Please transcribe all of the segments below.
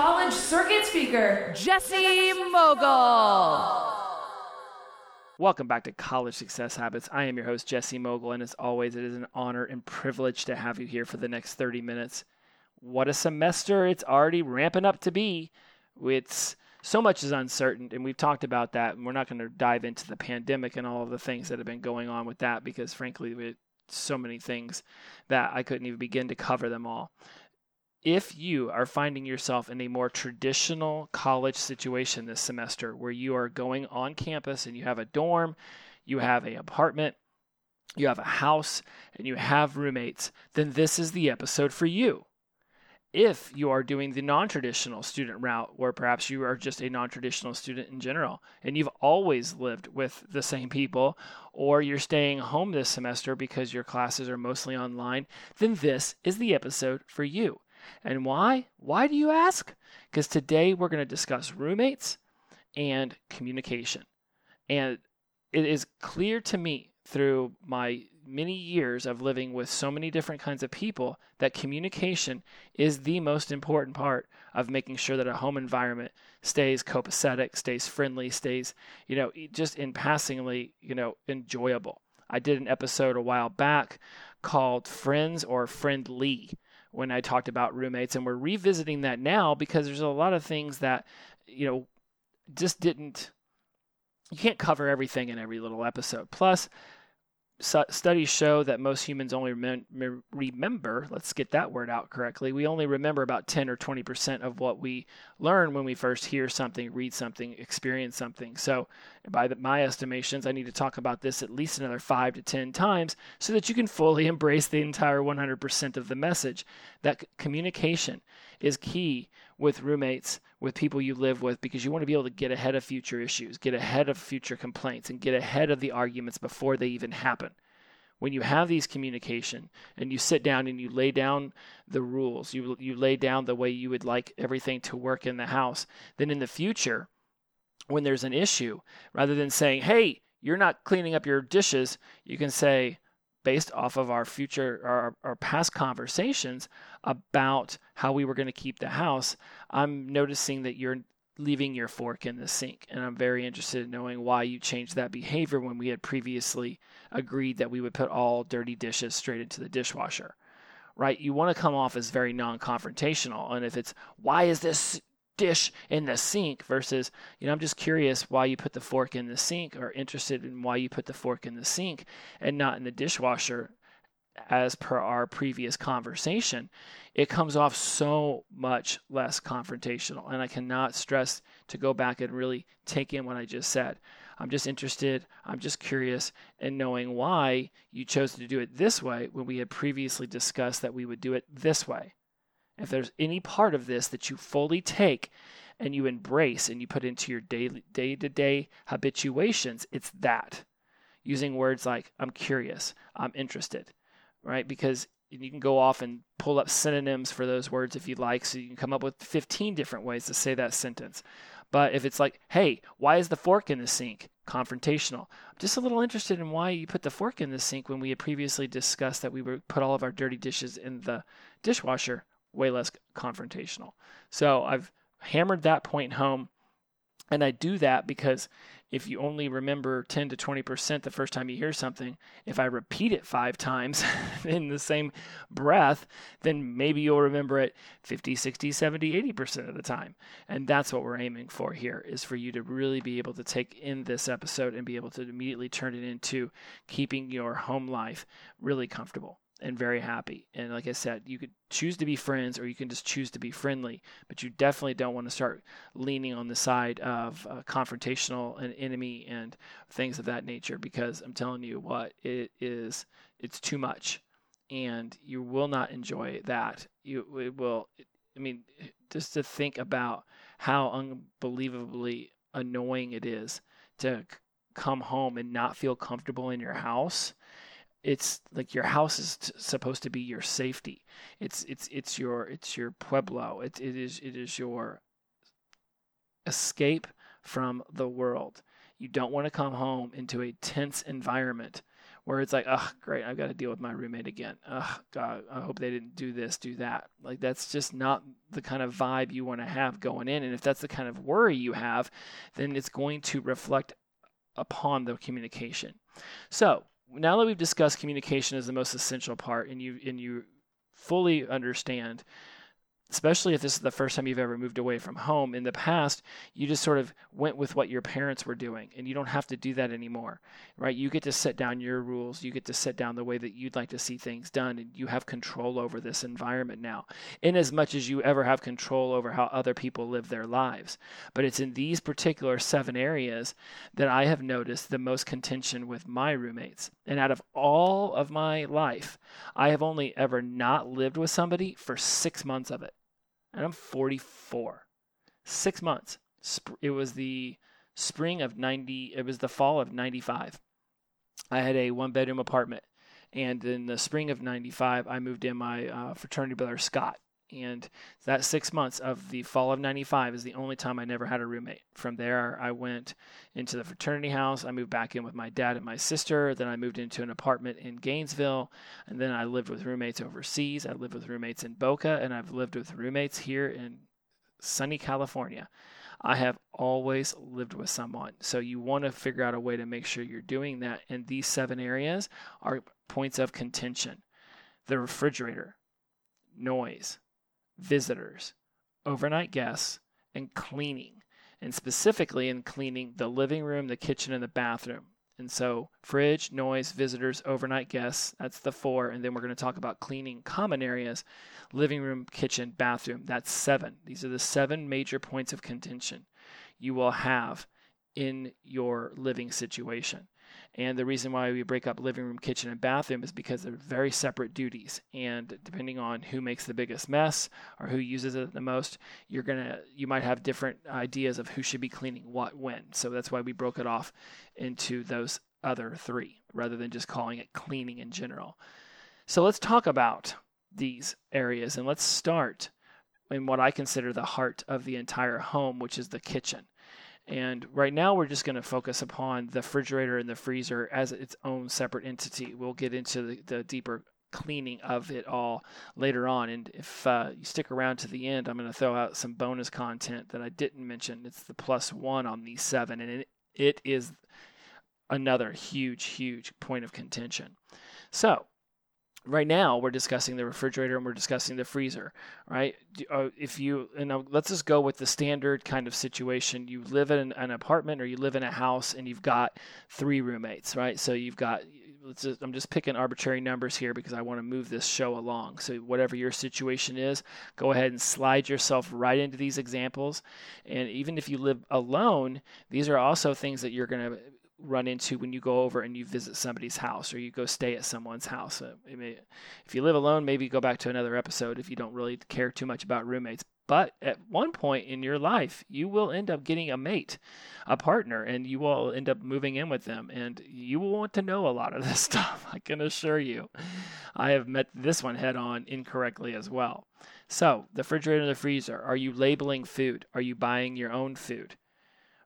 college circuit speaker, Jesse Mogul. Welcome back to College Success Habits. I am your host, Jesse Mogul, and as always, it is an honor and privilege to have you here for the next 30 minutes. What a semester it's already ramping up to be. It's so much is uncertain, and we've talked about that, and we're not going to dive into the pandemic and all of the things that have been going on with that because, frankly, it's so many things that I couldn't even begin to cover them all if you are finding yourself in a more traditional college situation this semester where you are going on campus and you have a dorm, you have an apartment, you have a house, and you have roommates, then this is the episode for you. If you are doing the non traditional student route, or perhaps you are just a non traditional student in general, and you've always lived with the same people, or you're staying home this semester because your classes are mostly online, then this is the episode for you. And why? Why do you ask? Because today we're going to discuss roommates and communication. And it is clear to me through my many years of living with so many different kinds of people that communication is the most important part of making sure that a home environment stays copacetic, stays friendly, stays, you know, just in passingly, you know, enjoyable. I did an episode a while back called Friends or Friendly when I talked about roommates, and we're revisiting that now because there's a lot of things that you know just didn't. You can't cover everything in every little episode. Plus, studies show that most humans only rem- remember, let's get that word out correctly, we only remember about 10 or 20% of what we learn when we first hear something, read something, experience something. So, by the, my estimations, I need to talk about this at least another 5 to 10 times so that you can fully embrace the entire 100% of the message. That communication is key with roommates, with people you live with, because you want to be able to get ahead of future issues, get ahead of future complaints, and get ahead of the arguments before they even happen. When you have these communication and you sit down and you lay down the rules, you, you lay down the way you would like everything to work in the house, then in the future, when there's an issue, rather than saying, hey, you're not cleaning up your dishes, you can say, based off of our future our, our past conversations about how we were going to keep the house i'm noticing that you're leaving your fork in the sink. And i'm very interested in knowing why you changed that behavior when we had previously agreed that we would put all dirty dishes straight into the dishwasher right? You want to come off as very non-confrontational. And if it's why is this dish in the sink versus, you know, I'm just curious why you put the fork in the sink or interested in why you put the fork in the sink and not in the dishwasher as per our previous conversation, it comes off so much less confrontational. And I cannot stress to go back and really take in what I just said. I'm just interested, I'm just curious in knowing why you chose to do it this way when we had previously discussed that we would do it this way. If there's any part of this that you fully take and you embrace and you put into your daily day-to-day habituations, it's that. Using words like I'm curious, I'm interested, right? Because you can go off and pull up synonyms for those words if you'd like, so you can come up with 15 different ways to say that sentence. But if it's like, hey, why is the fork in the sink? Confrontational. I'm just a little interested in why you put the fork in the sink when we had previously discussed that we would put all of our dirty dishes in the dishwasher way less confrontational. So I've hammered that point home. And I do that because if you only remember 10 to 20% the first time you hear something, if I repeat it five times in the same breath, then maybe you'll remember it 50, 60, 70, 80% of the time. And that's what we're aiming for here is for you to really be able to take in this episode and be able to immediately turn it into keeping your home life really comfortable and very happy. And like I said, you could choose to be friends or you can just choose to be friendly, but you definitely don't want to start leaning on the side of uh, confrontational and enemy and things of that nature because I'm telling you what, it is, it's too much and you will not enjoy that. You it will, I mean, just to think about how unbelievably annoying it is to come home and not feel comfortable in your house it's like your house is t- supposed to be your safety it's it's it's your it's your pueblo it, it is it is your escape from the world you don't want to come home into a tense environment where it's like, oh, great, I've got to deal with my roommate again. Oh, God, I hope they didn't do this, do that. Like, that's just not the kind of vibe you want to have going in. And if that's the kind of worry you have, then it's going to reflect upon the communication. So, now that we've discussed communication as the most essential part and you and you fully understand especially if this is the first time you've ever moved away from home. In the past, you just sort of went with what your parents were doing, and you don't have to do that anymore, right? You get to set down your rules, you get to set down the way that you'd like to see things done, and you have control over this environment now, in as much as you ever have control over how other people live their lives. But it's in these particular seven areas that I have noticed the most contention with my roommates. And out of all of my life, I have only ever not lived with somebody for six months of it and I'm 44. Six months. It was the spring of 90, it was the fall of 95. I had a one bedroom apartment. And in the spring of 95, I moved in my uh, fraternity brother, Scott. And that six months of the fall of 95 is the only time I never had a roommate. From there, I went into the fraternity house. I moved back in with my dad and my sister. Then I moved into an apartment in Gainesville. And then I lived with roommates overseas. I lived with roommates in Boca. And I've lived with roommates here in sunny California. I have always lived with someone. So you want to figure out a way to make sure you're doing that. And these seven areas are points of contention the refrigerator, noise, visitors, overnight guests, and cleaning. And specifically in cleaning the living room, the kitchen, and the bathroom. And so, fridge, noise, visitors, overnight guests, that's the four. And then we're going to talk about cleaning common areas, living room, kitchen, bathroom. That's seven. These are the seven major points of contention you will have in your living situation. And the reason why we break up living room, kitchen, and bathroom is because they're very separate duties. And depending on who makes the biggest mess or who uses it the most, you're gonna you might have different ideas of who should be cleaning what when. So that's why we broke it off into those other three rather than just calling it cleaning in general. So let's talk about these areas and let's start in what I consider the heart of the entire home, which is the kitchen. And right now, we're just going to focus upon the refrigerator and the freezer as its own separate entity. We'll get into the, the deeper cleaning of it all later on. And if uh, you stick around to the end, I'm going to throw out some bonus content that I didn't mention. It's the plus one on these seven, and it, it is another huge, huge point of contention. So, right now we're discussing the refrigerator and we're discussing the freezer right? Uh, if you and let's just go with the standard kind of situation. You live in an apartment or you live in a house and you've got three roommates right? So you've got just, i'm just picking arbitrary numbers here because i want to move this show along. So whatever your situation is go ahead and slide yourself right into these examples. And even if you live alone these are also things that you're going to run into when you go over and you visit somebody's house or you go stay at someone's house. Uh, may, if you live alone, maybe go back to another episode if you don't really care too much about roommates. But at one point in your life, you will end up getting a mate, a partner, and you will end up moving in with them. And you will want to know a lot of this stuff, I can assure you. I have met this one head on incorrectly as well. So, the refrigerator and the freezer are you labeling food? Are you buying your own food?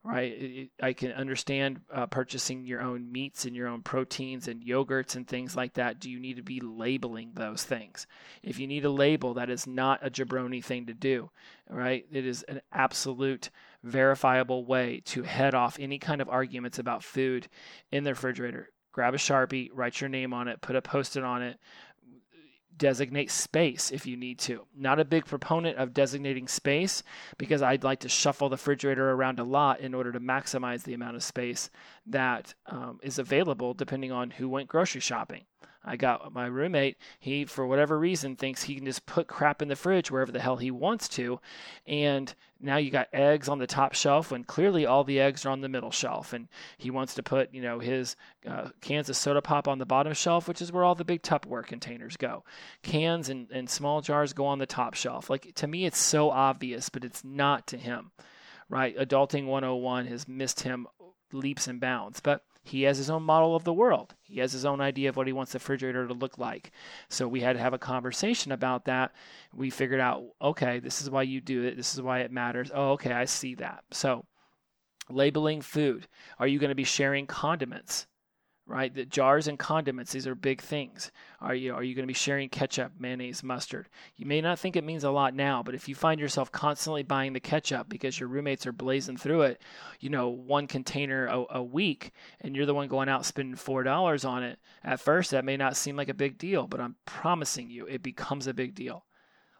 Right? I can understand uh, purchasing your own meats and your own proteins and yogurts and things like that. Do you need to be labeling those things? If you need a label, that is not a jabroni thing to do, right? It is an absolute verifiable way to head off any kind of arguments about food in the refrigerator. Grab a Sharpie, write your name on it, put a post it on it, designate space if you need to. Not a big proponent of designating space because I'd like to shuffle the refrigerator around a lot in order to maximize the amount of space that um, is available depending on who went grocery shopping. I got my roommate, he, for whatever reason, thinks he can just put crap in the fridge wherever the hell he wants to. And now you got eggs on the top shelf when clearly all the eggs are on the middle shelf. And he wants to put, you know, his uh, cans of soda pop on the bottom shelf, which is where all the big Tupperware containers go. Cans and, and small jars go on the top shelf. Like, to me, it's so obvious, but it's not to him, right? Adulting 101 has missed him leaps and bounds. But he has his own model of the world. He has his own idea of what he wants the refrigerator to look like. So we had to have a conversation about that. We figured out, okay, this is why you do it. This is why it matters. Oh, okay, I see that. So labeling food. Are you going to be sharing condiments? Right? The jars and condiments, these are big things. Are you are you going to be sharing ketchup, mayonnaise, mustard? You may not think it means a lot now, but if you find yourself constantly buying the ketchup because your roommates are blazing through it, you know, one container a, a week, and you're the one going out spending four dollars on it, at first that may not seem like a big deal, but I'm promising you, it becomes a big deal.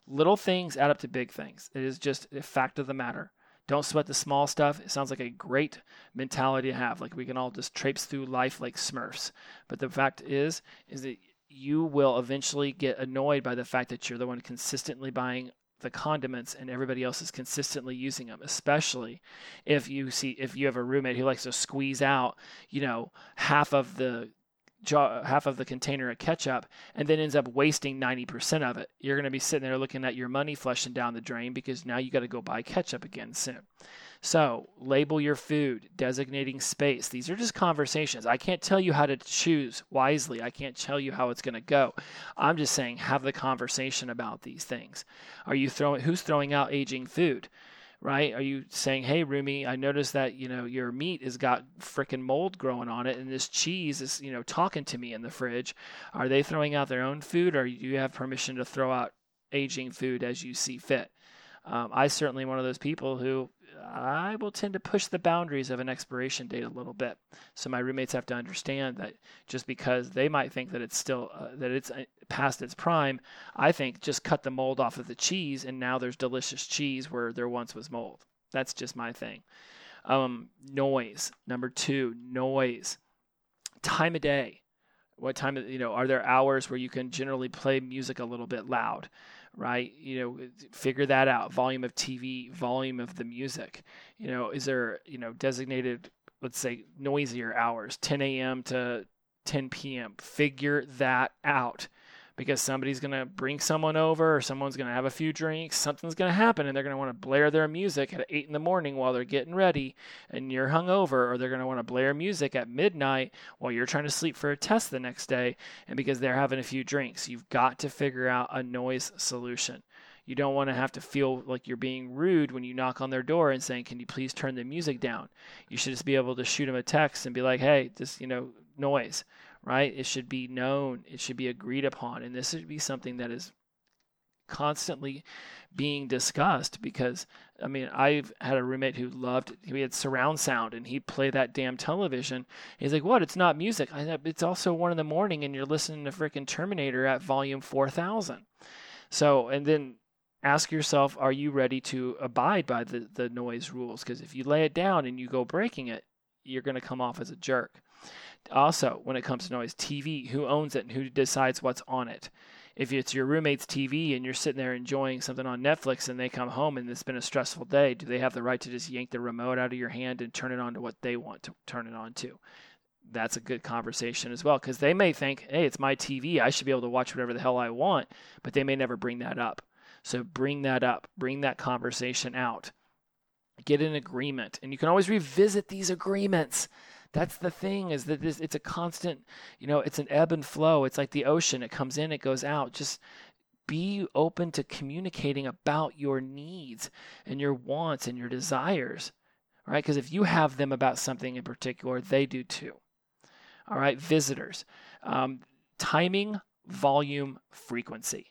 Little things add up to big things. It is just a fact of the matter. Don't sweat the small stuff. It sounds like a great mentality to have. Like we can all just traipse through life like Smurfs. But the fact is, is that you will eventually get annoyed by the fact that you're the one consistently buying the condiments and everybody else is consistently using them especially if you see if you have a roommate who likes to squeeze out you know half of the half of the container of ketchup and then ends up wasting 90% of it. You're going to be sitting there looking at your money flushing down the drain because now you got to go buy ketchup again soon. So, label your food, designating space. These are just conversations. I can't tell you how to choose wisely. I can't tell you how it's going to go. I'm just saying have the conversation about these things. Are you throwing who's throwing out aging food? Right? Are you saying, "Hey, roomie, I noticed that you know your meat has got freaking mold growing on it, and this cheese is you know talking to me in the fridge"? Are they throwing out their own food, or do you have permission to throw out aging food as you see fit? Um, I certainly one of those people who I will tend to push the boundaries of an expiration date a little bit. So my roommates have to understand that just because they might think that it's still uh, that it's uh, past its prime, I think just cut the mold off of the cheese and now there's delicious cheese where there once was mold. That's just my thing. Um, noise number two, noise. Time of day. What time? You know, are there hours where you can generally play music a little bit loud? Right? You know, figure that out. Volume of TV, volume of the music. You know, is there, you know, designated, let's say, noisier hours, 10 a.m. to 10 p.m. Figure that out because somebody's going to bring someone over or someone's going to have a few drinks. Something's going to happen and they're going to want to blare their music at 8 in the morning while they're getting ready and you're hungover, or they're going to want to blare music at midnight while you're trying to sleep for a test the next day and because they're having a few drinks. You've got to figure out a noise solution. You don't want to have to feel like you're being rude when you knock on their door and saying, "Can you please turn the music down?" You should just be able to shoot them a text and be like, "Hey, just you know, noise." Right? It should be known, it should be agreed upon, and this should be something that is constantly being discussed because I mean I've had a roommate who loved he had surround sound and he'd play that damn television. He's like, "What? It's not music. I, it's also one in the morning and you're listening to freaking Terminator at volume 4000." So, and then ask yourself, are you ready to abide by the the noise rules? Because if you lay it down and you go breaking it, you're going to come off as a jerk. Also, when it comes to noise, TV, who owns it and who decides what's on it? If it's your roommate's TV and you're sitting there enjoying something on Netflix and they come home and it's been a stressful day, do they have the right to just yank the remote out of your hand and turn it on to what they want to turn it on to? That's a good conversation as well because they may think, hey, it's my TV. I should be able to watch whatever the hell I want, but they may never bring that up. So bring that up, bring that conversation out, get an agreement. And you can always revisit these agreements that's the thing is that this it's a constant you know it's an ebb and flow. It's like the ocean. It comes in it goes out. Just be open to communicating about your needs and your wants and your desires right? Because if you have them about something in particular they do too. All right visitors. Um, timing volume frequency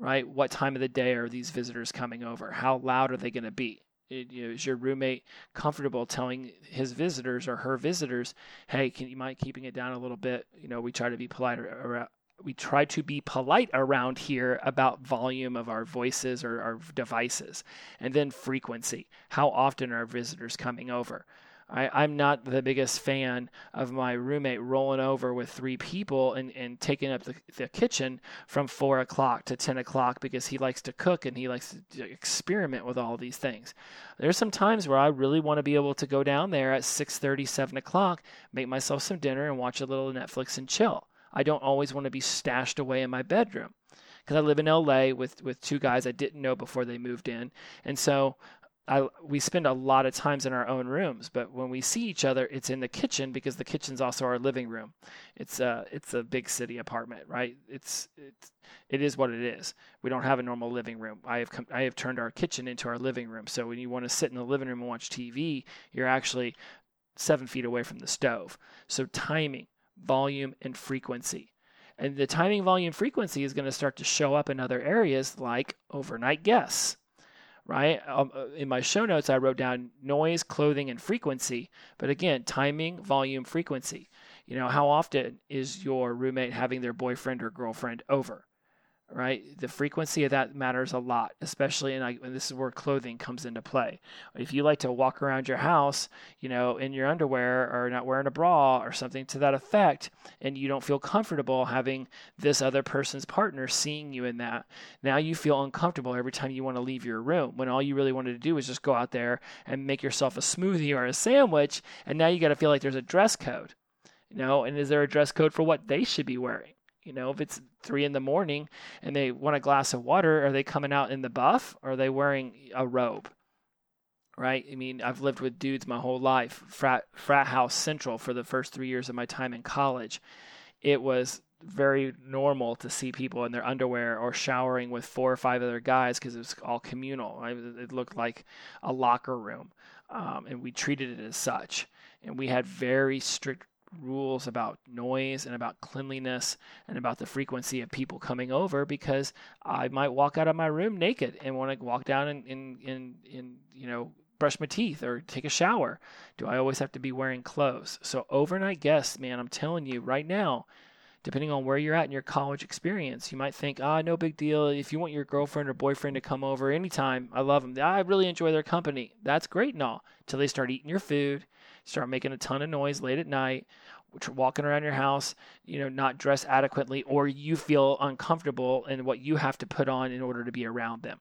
right? What time of the day are these visitors coming over? How loud are they going to be you know, is your roommate comfortable telling his visitors or her visitors, "Hey, can you mind keeping it down a little bit?" You know, we try to be polite around. We try to be polite around here about volume of our voices or our devices, and then frequency. How often are visitors coming over? I, am not the biggest fan of my roommate rolling over with three people and, and taking up the, the kitchen from four o'clock to 10 o'clock because he likes to cook and he likes to experiment with all these things. There's some times where I really want to be able to go down there at 6:30, 7 o'clock, make myself some dinner and watch a little Netflix and chill. I don't always want to be stashed away in my bedroom because I live in LA with with two guys I didn't know before they moved in, and so I, we spend a lot of times in our own rooms, but when we see each other, it's in the kitchen because the kitchen's also our living room. It's a it's a big city apartment, right? It's it's it is what it is. We don't have a normal living room. I have come, I have turned our kitchen into our living room. So when you want to sit in the living room and watch TV, you're actually seven feet away from the stove. So timing, volume, and frequency. And the timing, volume, frequency is going to start to show up in other areas like overnight guests right? Um, uh, in my show notes, I wrote down noise, clothing, and frequency. But again, timing, volume, frequency. You know, how often is your roommate having their boyfriend or girlfriend over? Right? The frequency of that matters a lot, especially in like, and this is where clothing comes into play. If you like to walk around your house, you know, in your underwear or not wearing a bra or something to that effect, and you don't feel comfortable having this other person's partner seeing you in that, now you feel uncomfortable every time you want to leave your room when all you really wanted to do was just go out there and make yourself a smoothie or a sandwich, and now you got to feel like there's a dress code. You know, and is there a dress code for what they should be wearing? You know, if it's three in the morning and they want a glass of water, are they coming out in the buff or are they wearing a robe? Right? I mean, I've lived with dudes my whole life, frat, frat house central for the first three years of my time in college. It was very normal to see people in their underwear or showering with four or five other guys because it was all communal. It looked like a locker room, um, and we treated it as such. And we had very strict rules about noise and about cleanliness and about the frequency of people coming over because I might walk out of my room naked and want to walk down and, and, and, and you know brush my teeth or take a shower. Do I always have to be wearing clothes? So overnight guests, man, I'm telling you right now, depending on where you're at in your college experience, you might think, ah, no big deal. If you want your girlfriend or boyfriend to come over anytime, I love them. I really enjoy their company. That's great and all. Till they start eating your food, start making a ton of noise late at night, walking around your house, you know, not dressed adequately, or you feel uncomfortable in what you have to put on in order to be around them.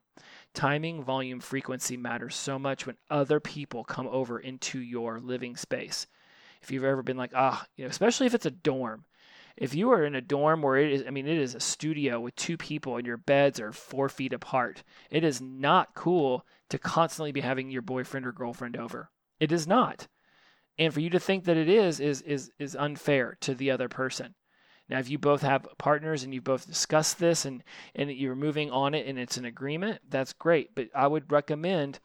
Timing, volume, frequency matters so much when other people come over into your living space. If you've ever been like, ah, you know, especially if it's a dorm. If you are in a dorm where it is, I mean, it is a studio with two people and your beds are four feet apart, it is not cool to constantly be having your boyfriend or girlfriend over. It is not and for you to think that it is is is is unfair to the other person. Now if you both have partners and you both discussed this and and you're moving on it and it's an agreement that's great. But i would recommend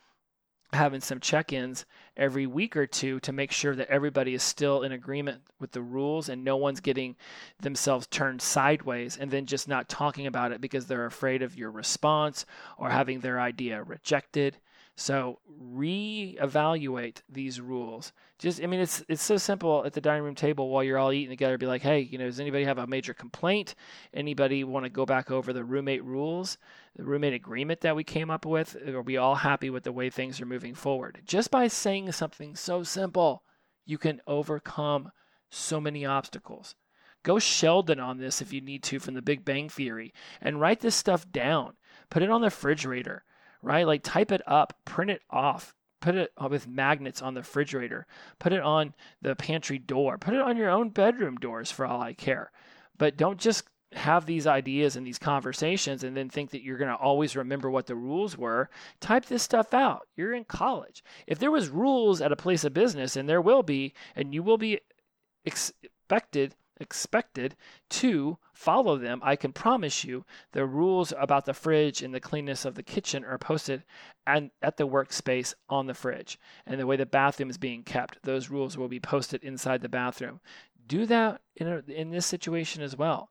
having some check-ins every week or two to make sure that everybody is still in agreement with the rules and no one's getting themselves turned sideways and then just not talking about it because they're afraid of your response or having their idea rejected so reevaluate these rules. Just, I mean, it's it's so simple at the dining room table while you're all eating together. Be like, hey, you know, does anybody have a major complaint? Anybody want to go back over the roommate rules, the roommate agreement that we came up with? Are we all happy with the way things are moving forward? Just by saying something so simple, you can overcome so many obstacles. Go Sheldon on this if you need to from the Big Bang Theory and write this stuff down. Put it on the refrigerator right? Like type it up, print it off, put it with magnets on the refrigerator, put it on the pantry door, put it on your own bedroom doors for all I care. But don't just have these ideas and these conversations and then think that you're going to always remember what the rules were type this stuff out you're in college if there was rules at a place of business and there will be and you will be expected expected to follow them, I can promise you the rules about the fridge and the cleanness of the kitchen are posted and at the workspace on the fridge. And the way the bathroom is being kept, those rules will be posted inside the bathroom. Do that in, a, in this situation as well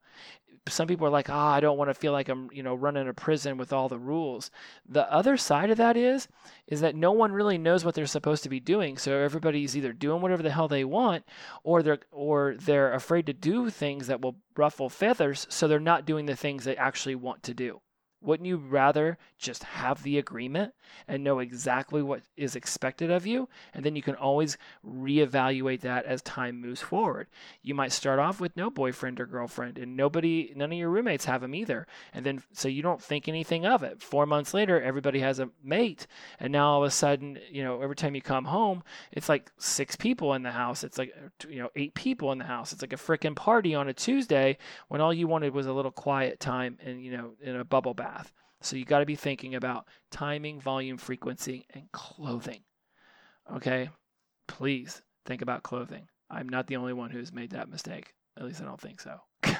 some people are like, ah, oh, I don't want to feel like I'm, you know, running a prison with all the rules. The other side of that is, is that no one really knows what they're supposed to be doing. So everybody's either doing whatever the hell they want, or they're, or they're afraid to do things that will ruffle feathers. So they're not doing the things they actually want to do. Wouldn't you rather just have the agreement and know exactly what is expected of you? And then you can always reevaluate that as time moves forward. You might start off with no boyfriend or girlfriend, and nobody, none of your roommates have them either. And then, so you don't think anything of it. Four months later, everybody has a mate. And now all of a sudden, you know, every time you come home, it's like six people in the house. It's like, you know, eight people in the house. It's like a freaking party on a Tuesday when all you wanted was a little quiet time and, you know, in a bubble bath. So you got to be thinking about timing, volume, frequency, and clothing. Okay? Please think about clothing. I'm not the only one who's made that mistake. At least I don't think so.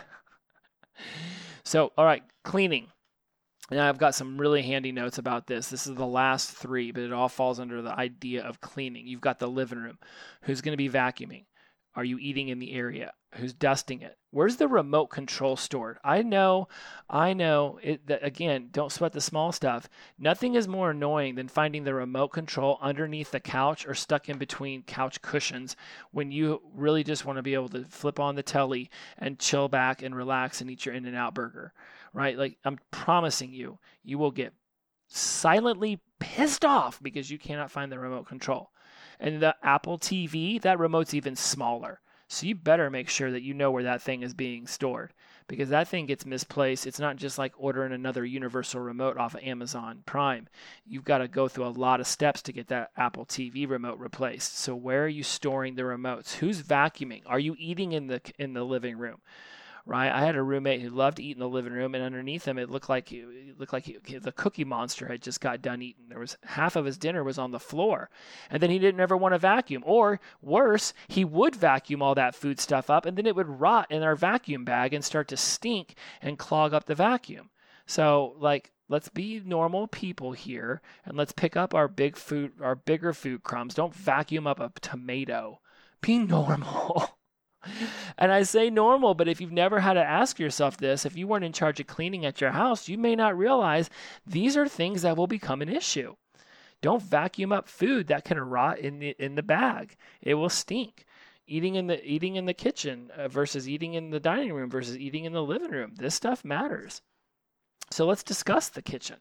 so, all right, cleaning. Now, I've got some really handy notes about this. This is the last three, but it all falls under the idea of cleaning. You've got the living room. Who's going to be vacuuming? Are you eating in the area? Who's dusting it? Where's the remote control stored? I know, I know. It, that, again, don't sweat the small stuff. Nothing is more annoying than finding the remote control underneath the couch or stuck in between couch cushions when you really just want to be able to flip on the telly and chill back and relax and eat your In-N-Out burger, right? Like I'm promising you, you will get silently pissed off because you cannot find the remote control. And the Apple TV, that remote's even smaller. So you better make sure that you know where that thing is being stored because that thing gets misplaced. It's not just like ordering another universal remote off of Amazon Prime. You've got to go through a lot of steps to get that Apple TV remote replaced. So where are you storing the remotes? Who's vacuuming? Are you eating in the in the living room? Right? I had a roommate who loved to eat in the living room, and underneath him, it looked like it looked like he, the Cookie Monster had just got done eating. There was half of his dinner was on the floor, and then he didn't ever want to vacuum. Or worse, he would vacuum all that food stuff up, and then it would rot in our vacuum bag and start to stink and clog up the vacuum. So, like, let's be normal people here, and let's pick up our big food, our bigger food crumbs. Don't vacuum up a tomato. Be normal. And I say normal, but if you've never had to ask yourself this, if you weren't in charge of cleaning at your house, you may not realize these are things that will become an issue. Don't vacuum up food that can rot in the in the bag. It will stink. Eating in the eating in the kitchen uh, versus eating in the dining room versus eating in the living room. This stuff matters. So let's discuss the kitchen.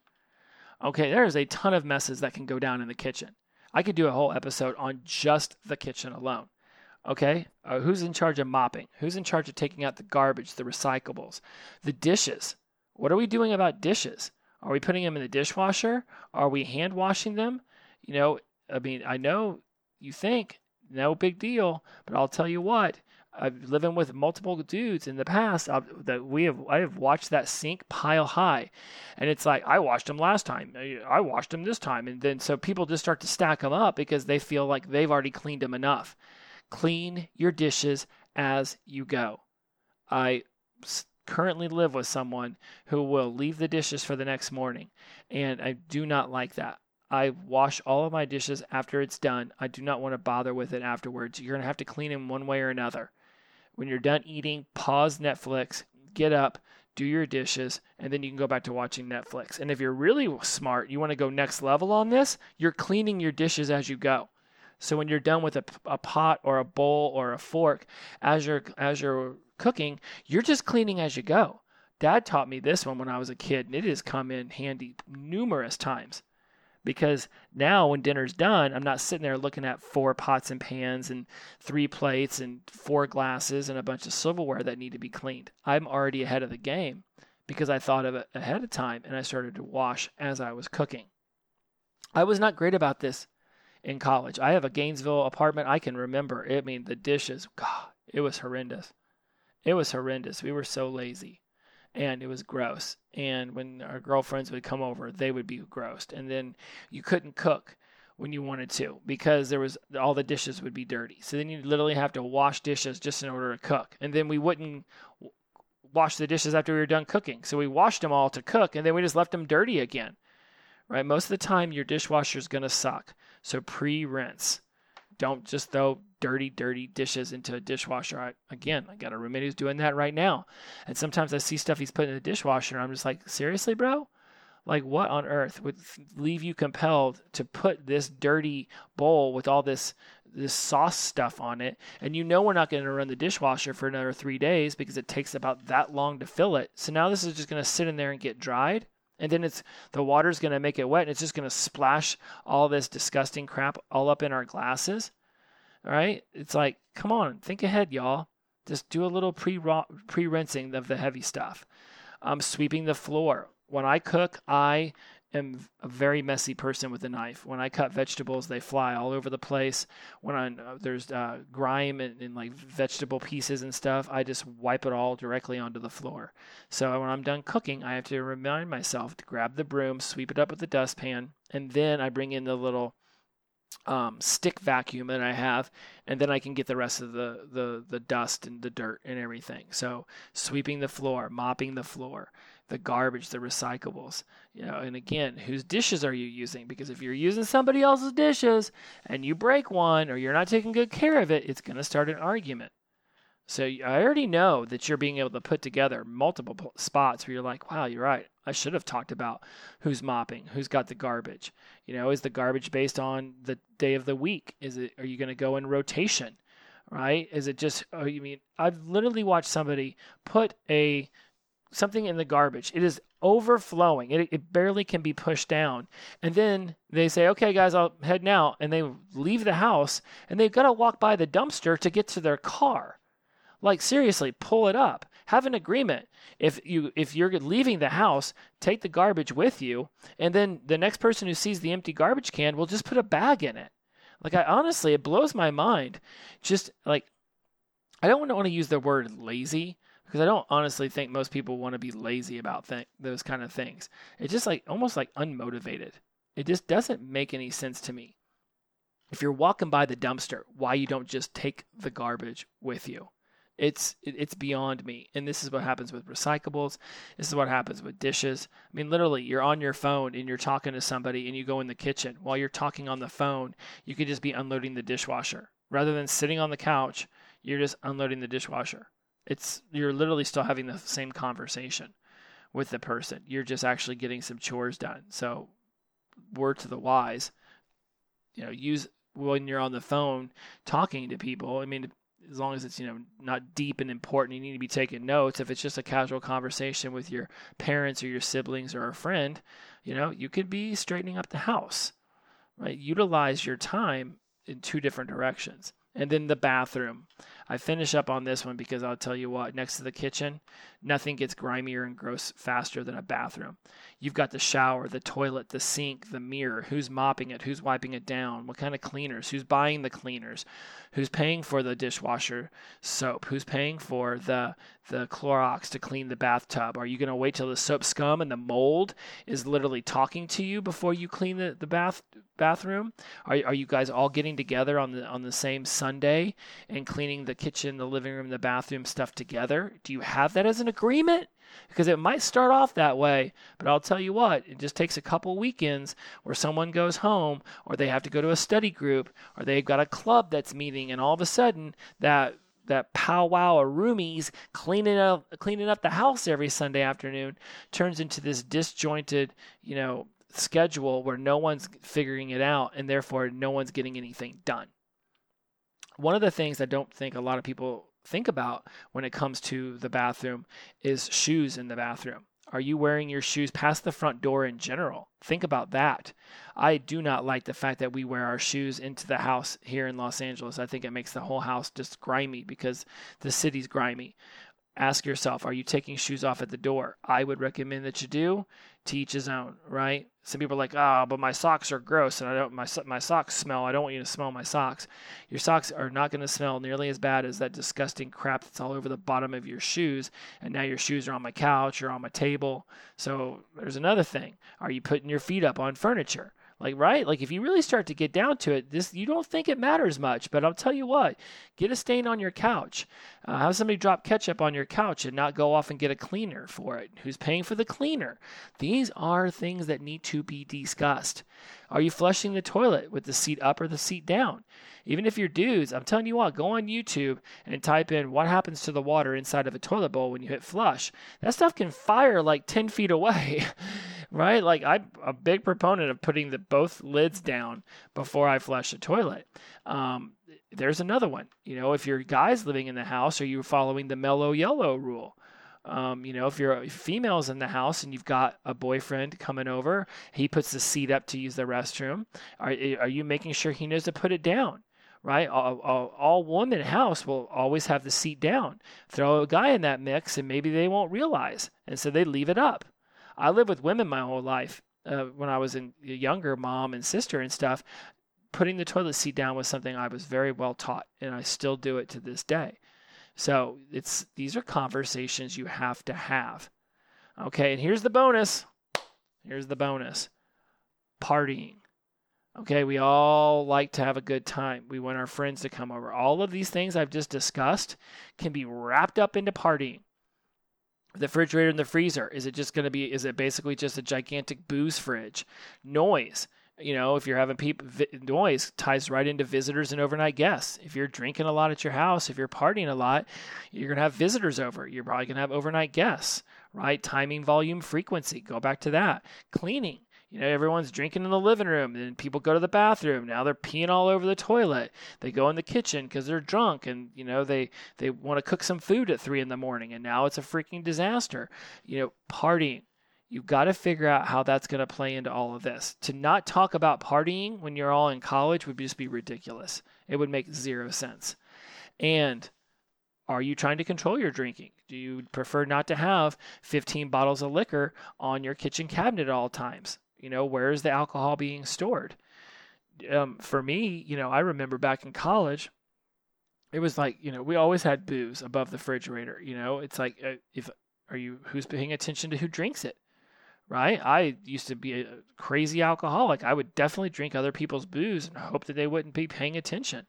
Okay, there's a ton of messes that can go down in the kitchen. I could do a whole episode on just the kitchen alone. Okay, uh, who's in charge of mopping? Who's in charge of taking out the garbage, the recyclables, the dishes? What are we doing about dishes? Are we putting them in the dishwasher? Are we hand washing them? You know, I mean, I know you think no big deal, but I'll tell you what. I've living with multiple dudes in the past I've, uh, that we have I have watched that sink pile high, and it's like I washed them last time, I washed them this time, and then so people just start to stack them up because they feel like they've already cleaned them enough. Clean your dishes as you go. I currently live with someone who will leave the dishes for the next morning, and I do not like that. I wash all of my dishes after it's done. I do not want to bother with it afterwards. You're going to have to clean them one way or another. When you're done eating, pause Netflix, get up, do your dishes, and then you can go back to watching Netflix. And if you're really smart, you want to go next level on this, you're cleaning your dishes as you go. So when you're done with a, a pot or a bowl or a fork, as you're as you're cooking, you're just cleaning as you go. Dad taught me this one when I was a kid, and it has come in handy numerous times. Because now, when dinner's done, I'm not sitting there looking at four pots and pans and three plates and four glasses and a bunch of silverware that need to be cleaned. I'm already ahead of the game because I thought of it ahead of time and I started to wash as I was cooking. I was not great about this in college. I have a Gainesville apartment. I can remember. I mean, the dishes, God, it was horrendous. It was horrendous. We were so lazy and it was gross. And when our girlfriends would come over, they would be grossed. And then you couldn't cook when you wanted to because there was all the dishes would be dirty. So then you literally have to wash dishes just in order to cook. And then we wouldn't wash the dishes after we were done cooking. So we washed them all to cook and then we just left them dirty again. Right? Most of the time your dishwasher is going to suck. So pre rinse. Don't just throw dirty, dirty dishes into a dishwasher. I, again, I got a roommate who's doing that right now. And sometimes I see stuff he's putting in the dishwasher and I'm just like, seriously, bro? Like, what on earth would leave you compelled to put this dirty bowl with all this this sauce stuff on it, and you know we're not going to run the dishwasher for another three days because it takes about that long to fill it. So now this is just going to sit in there and get dried and then it's the water's going to make it wet and it's just going to splash all this disgusting crap all up in our glasses. All right? It's like, come on, think ahead, y'all. Just do a little pre pre rinsing of the heavy stuff. Um, sweeping the floor. When I cook, I am a very messy person with a knife. When I cut vegetables, they fly all over the place. When I, uh, there's uh, grime and, and, like vegetable pieces and stuff, I just wipe it all directly onto the floor. So when I'm done cooking, I have to remind myself to grab the broom, sweep it up with the dustpan, and then I bring in the little um, stick vacuum that I have, and then I can get the rest of the, the the dust and the dirt and everything. So sweeping the floor, mopping the floor, the garbage, the recyclables, you know. And again, whose dishes are you using? Because if you're using somebody else's dishes and you break one or you're not taking good care of it, it's going to start an argument. So I already know that you're being able to put together multiple spots where you're like, wow, you're right. I should have talked about who's mopping, who's got the garbage. You know, is the garbage based on the day of the week? Is it are you going to go in rotation? Right? Is it just oh you mean I've literally watched somebody put a something in the garbage. It is overflowing. It, it barely can be pushed down. And then they say, okay, guys, I'll head now. And they leave the house and they've got to walk by the dumpster to get to their car. Like seriously, pull it up. Have an agreement. If you if you're leaving the house, take the garbage with you, and then the next person who sees the empty garbage can will just put a bag in it. Like I honestly, it blows my mind. Just like I don't want to use the word lazy because I don't honestly think most people want to be lazy about th- those kind of things. It's just like almost like unmotivated. It just doesn't make any sense to me. If you're walking by the dumpster, why you don't just take the garbage with you? It's it's beyond me. And this is what happens with recyclables. This is what happens with dishes. I mean, literally, you're on your phone and you're talking to somebody, and you go in the kitchen while you're talking on the phone. You could just be unloading the dishwasher rather than sitting on the couch. You're just unloading the dishwasher. It's you're literally still having the same conversation with the person. You're just actually getting some chores done. So, word to the wise, you know, use when you're on the phone talking to people. I mean, as long as it's you know not deep and important you need to be taking notes if it's just a casual conversation with your parents or your siblings or a friend you know you could be straightening up the house right utilize your time in two different directions and then the bathroom I finish up on this one because I'll tell you what, next to the kitchen, nothing gets grimier and gross faster than a bathroom. You've got the shower, the toilet, the sink, the mirror. Who's mopping it? Who's wiping it down? What kind of cleaners? Who's buying the cleaners? Who's paying for the dishwasher soap? Who's paying for the the Clorox to clean the bathtub? Are you going to wait till the soap scum and the mold is literally talking to you before you clean the, the bath bathroom? Are, are you guys all getting together on the on the same Sunday and cleaning the kitchen, the living room, the bathroom stuff together? Do you have that as an agreement? Because it might start off that way, but I'll tell you what, it just takes a couple weekends where someone goes home or they have to go to a study group or they've got a club that's meeting and all of a sudden that that powwow of roomies cleaning up cleaning up the house every Sunday afternoon turns into this disjointed, you know, schedule where no one's figuring it out and therefore no one's getting anything done one of the things I don't think a lot of people think about when it comes to the bathroom is shoes in the bathroom. Are you wearing your shoes past the front door in general? Think about that. I do not like the fact that we wear our shoes into the house here in Los Angeles. I think it makes the whole house just grimy because the city's grimy. Ask yourself, are you taking shoes off at the door? I would recommend that you do. To each his own, right? Some people are like, oh, but my socks are gross and I don't my my socks smell. I don't want you to smell my socks. Your socks are not going to smell nearly as bad as that disgusting crap that's all over the bottom of your shoes. And now your shoes are on my couch or on my table. So there's another thing. Are you putting your feet up on furniture? Like, right? Like, if you really start to get down to it, this you don't think it matters much. But I'll tell you what, get a stain on your couch. Uh, have somebody drop ketchup on your couch and not go off and get a cleaner for it. Who's paying for the cleaner? These are things that need to be discussed. Are you flushing the toilet with the seat up or the seat down? Even if you're dudes, I'm telling you what, go on YouTube and type in what happens to the water inside of a toilet bowl when you hit flush. That stuff can fire like 10 feet away. right? Like I'm a big proponent of putting the both lids down before I flush the toilet. Um, there's another one. You know, if your guy's living in the house, are you following the mellow yellow rule? Um, you know, if you're females in the house and you've got a boyfriend coming over, he puts the seat up to use the restroom. Are, are you making sure he knows to put it down? Right? All, all, all woman house will always have the seat down. Throw a guy in that mix and maybe they won't realize. And so they leave it up. I lived with women my whole life. Uh, when I was in younger, mom and sister and stuff, putting the toilet seat down was something I was very well taught, and I still do it to this day. So it's these are conversations you have to have. Okay, and here's the bonus. Here's the bonus. Partying. Okay, we all like to have a good time. We want our friends to come over. All of these things I've just discussed can be wrapped up into partying. The refrigerator and the freezer, is it just going to be, is it basically just a gigantic booze fridge? Noise you know, if you're having people noise ties right into visitors and overnight guests. If you're drinking a lot at your house, if you're partying a lot, you're going to have visitors over. You're probably going to have overnight guests, right? Timing, volume, frequency. Go back to that. Cleaning. You know, everyone's drinking in the living room, and people go to the bathroom. Now they're peeing all over the toilet. They go in the kitchen because they're drunk, and you know they they want to cook some food at three in the morning, and now it's a freaking disaster. You know, partying You've got to figure out how that's going to play into all of this. To not talk about partying when you're all in college would just be ridiculous. It would make zero sense. And are you trying to control your drinking? Do you prefer not to have 15 bottles of liquor on your kitchen cabinet at all times? You know, where is the alcohol being stored? Um, for me, you know, I remember back in college, it was like, you know, we always had booze above the refrigerator. You know, it's like, uh, if are you who's paying attention to who drinks it? right? I used to be a crazy alcoholic. I would definitely drink other people's booze and hope that they wouldn't be paying attention.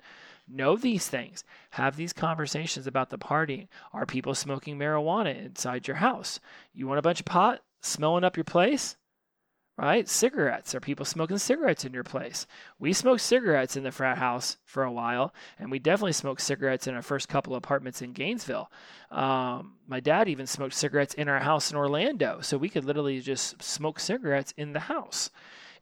Know these things. Have these conversations about the party. Are people smoking marijuana inside your house? You want a bunch of pot smelling up your place? Right? Cigarettes. Are people smoking cigarettes in your place? We smoked cigarettes in the frat house for a while, and we definitely smoked cigarettes in our first couple apartments in Gainesville. Um, my dad even smoked cigarettes in our house in Orlando, so we could literally just smoke cigarettes in the house.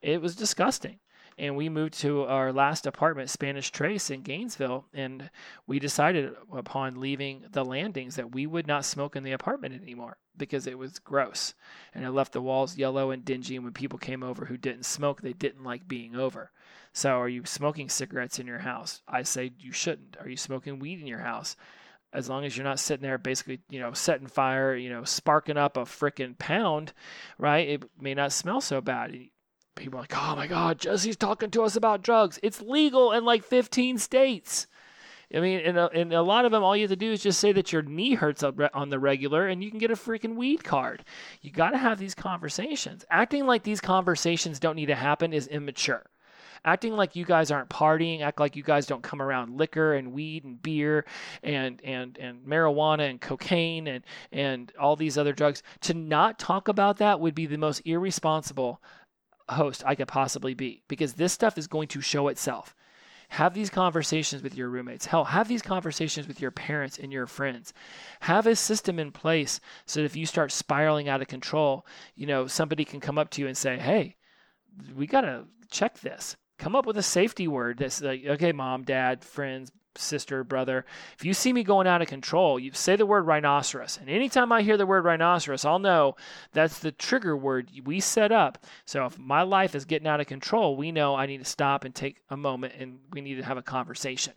It was disgusting and we moved to our last apartment, Spanish Trace in Gainesville, and we decided upon leaving the landings that we would not smoke in the apartment anymore because it was gross and it left the walls yellow and dingy. And when people came over who didn't smoke, they didn't like being over. So, are you smoking cigarettes in your house? I say you shouldn't. Are you smoking weed in your house? as long as you're not sitting there basically, you know, setting fire, you know, sparking up a freaking pound, right? It may not smell so bad people are like, oh my God, Jesse's talking to us about drugs. It's legal in like 15 states. I mean, in a, in a lot of them, all you have to do is just say that your knee hurts on the regular and you can get a freaking weed card. You got to have these conversations. Acting like these conversations don't need to happen is immature. Acting like you guys aren't partying, act like you guys don't come around liquor and weed and beer and and and marijuana and cocaine and and all these other drugs. To not talk about that would be the most irresponsible host I could possibly be because this stuff is going to show itself. Have these conversations with your roommates. Hell, have these conversations with your parents and your friends. Have a system in place so that if you start spiraling out of control, you know, somebody can come up to you and say, hey, we got to check this. Come up with a safety word that's like, okay, mom, dad, friends, sister, brother, if you see me going out of control, you say the word rhinoceros. And anytime I hear the word rhinoceros, I'll know that's the trigger word we set up. So if my life is getting out of control, we know I need to stop and take a moment and we need to have a conversation.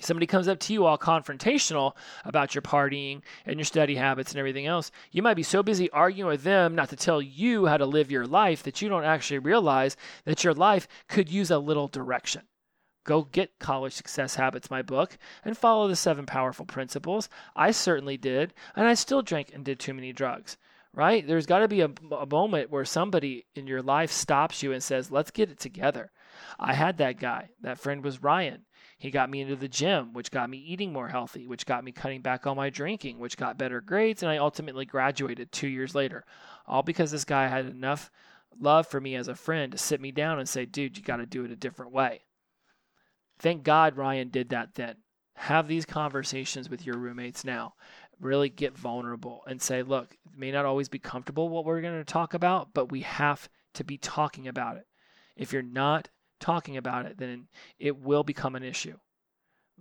Somebody comes up to you all confrontational about your partying and your study habits and everything else. You might be so busy arguing with them not to tell you how to live your life that you don't actually realize that your life could use a little direction. Go get College Success Habits, my book, and follow the seven powerful principles. I certainly did, and I still drank and did too many drugs, right? There's got to be a, a, moment where somebody in your life stops you and says, let's get it together. I had that guy. That friend was Ryan. He got me into the gym, which got me eating more healthy, which got me cutting back on my drinking, which got better grades, and I ultimately graduated two years later. All because this guy had enough love for me as a friend to sit me down and say, dude, you got to do it a different way. Thank God Ryan did that then. Have these conversations with your roommates now. Really get vulnerable and say, look, it may not always be comfortable what we're going to talk about, but we have to be talking about it. If you're not talking about it, then it will become an issue.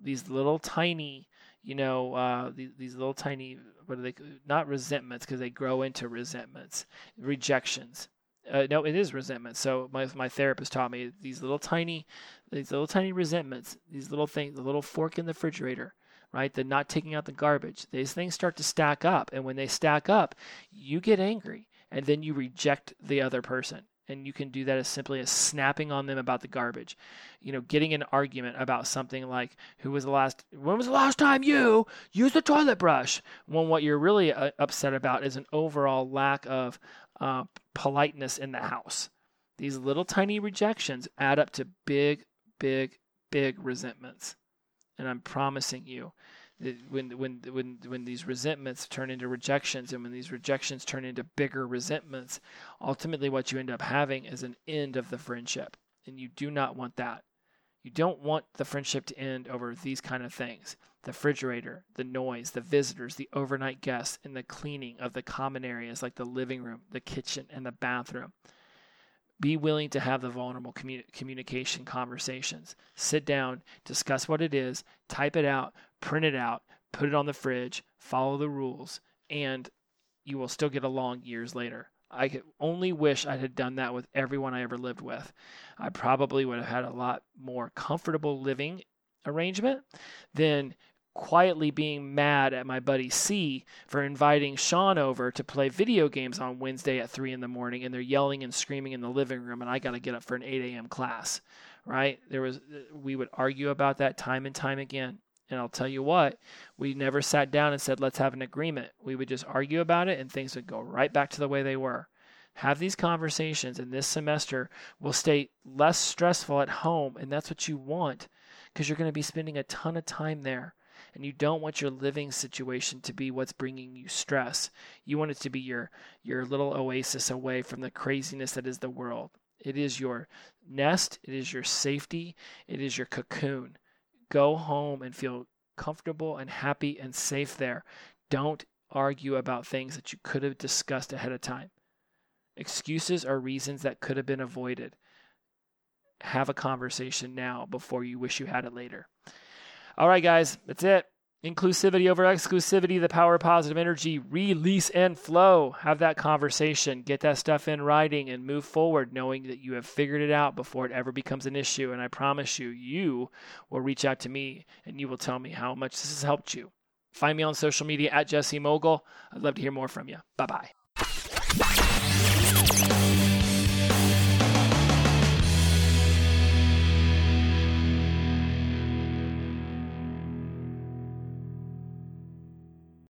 These little tiny, you know, uh, these, these little tiny what are they? Not resentments because they grow into resentments, rejections. Uh, no, it is resentment. So my my therapist taught me these little tiny, these little tiny resentments, these little things, the little fork in the refrigerator, right? The not taking out the garbage. These things start to stack up, and when they stack up, you get angry, and then you reject the other person and you can do that as simply as snapping on them about the garbage you know getting an argument about something like who was the last when was the last time you used the toilet brush when what you're really uh, upset about is an overall lack of uh, politeness in the house. These little tiny rejections add up to big big big resentments. And i'm promising you when when when when these resentments turn into rejections and when these rejections turn into bigger resentments ultimately what you end up having is an end of the friendship. And you do not want that. You don't want the friendship to end over these kind of things the refrigerator the noise the visitors the overnight guests and the cleaning of the common areas like the living room the kitchen and the bathroom be willing to have the vulnerable commun- communication conversations. Sit down, discuss what it is, type it out, print it out, put it on the fridge, follow the rules, and you will still get along years later. I could only wish I had done that with everyone I ever lived with. I probably would have had a lot more comfortable living arrangement than quietly being mad at my buddy C for inviting Sean over to play video games on Wednesday at 3 in the morning and they're yelling and screaming in the living room and I got to get up for an 8 a.m. class, right? There was, we would argue about that time and time again. And I'll tell you what, we never sat down and said, let's have an agreement. We would just argue about it and things would go right back to the way they were. Have these conversations, and this semester will stay less stressful at home. And that's what you want because you're going to be spending a ton of time there and you don't want your living situation to be what's bringing you stress. You want it to be your your little oasis away from the craziness that is the world. It is your nest, it is your safety, it is your cocoon. Go home and feel comfortable and happy and safe there. Don't argue about things that you could have discussed ahead of time. Excuses are reasons that could have been avoided. Have a conversation now before you wish you had it later. All right, guys, that's it. Inclusivity over exclusivity, the power of positive energy, release and flow. Have that conversation, get that stuff in writing, and move forward knowing that you have figured it out before it ever becomes an issue. And I promise you, you will reach out to me and you will tell me how much this has helped you. Find me on social media at Jesse Mogul. I'd love to hear more from you. Bye bye.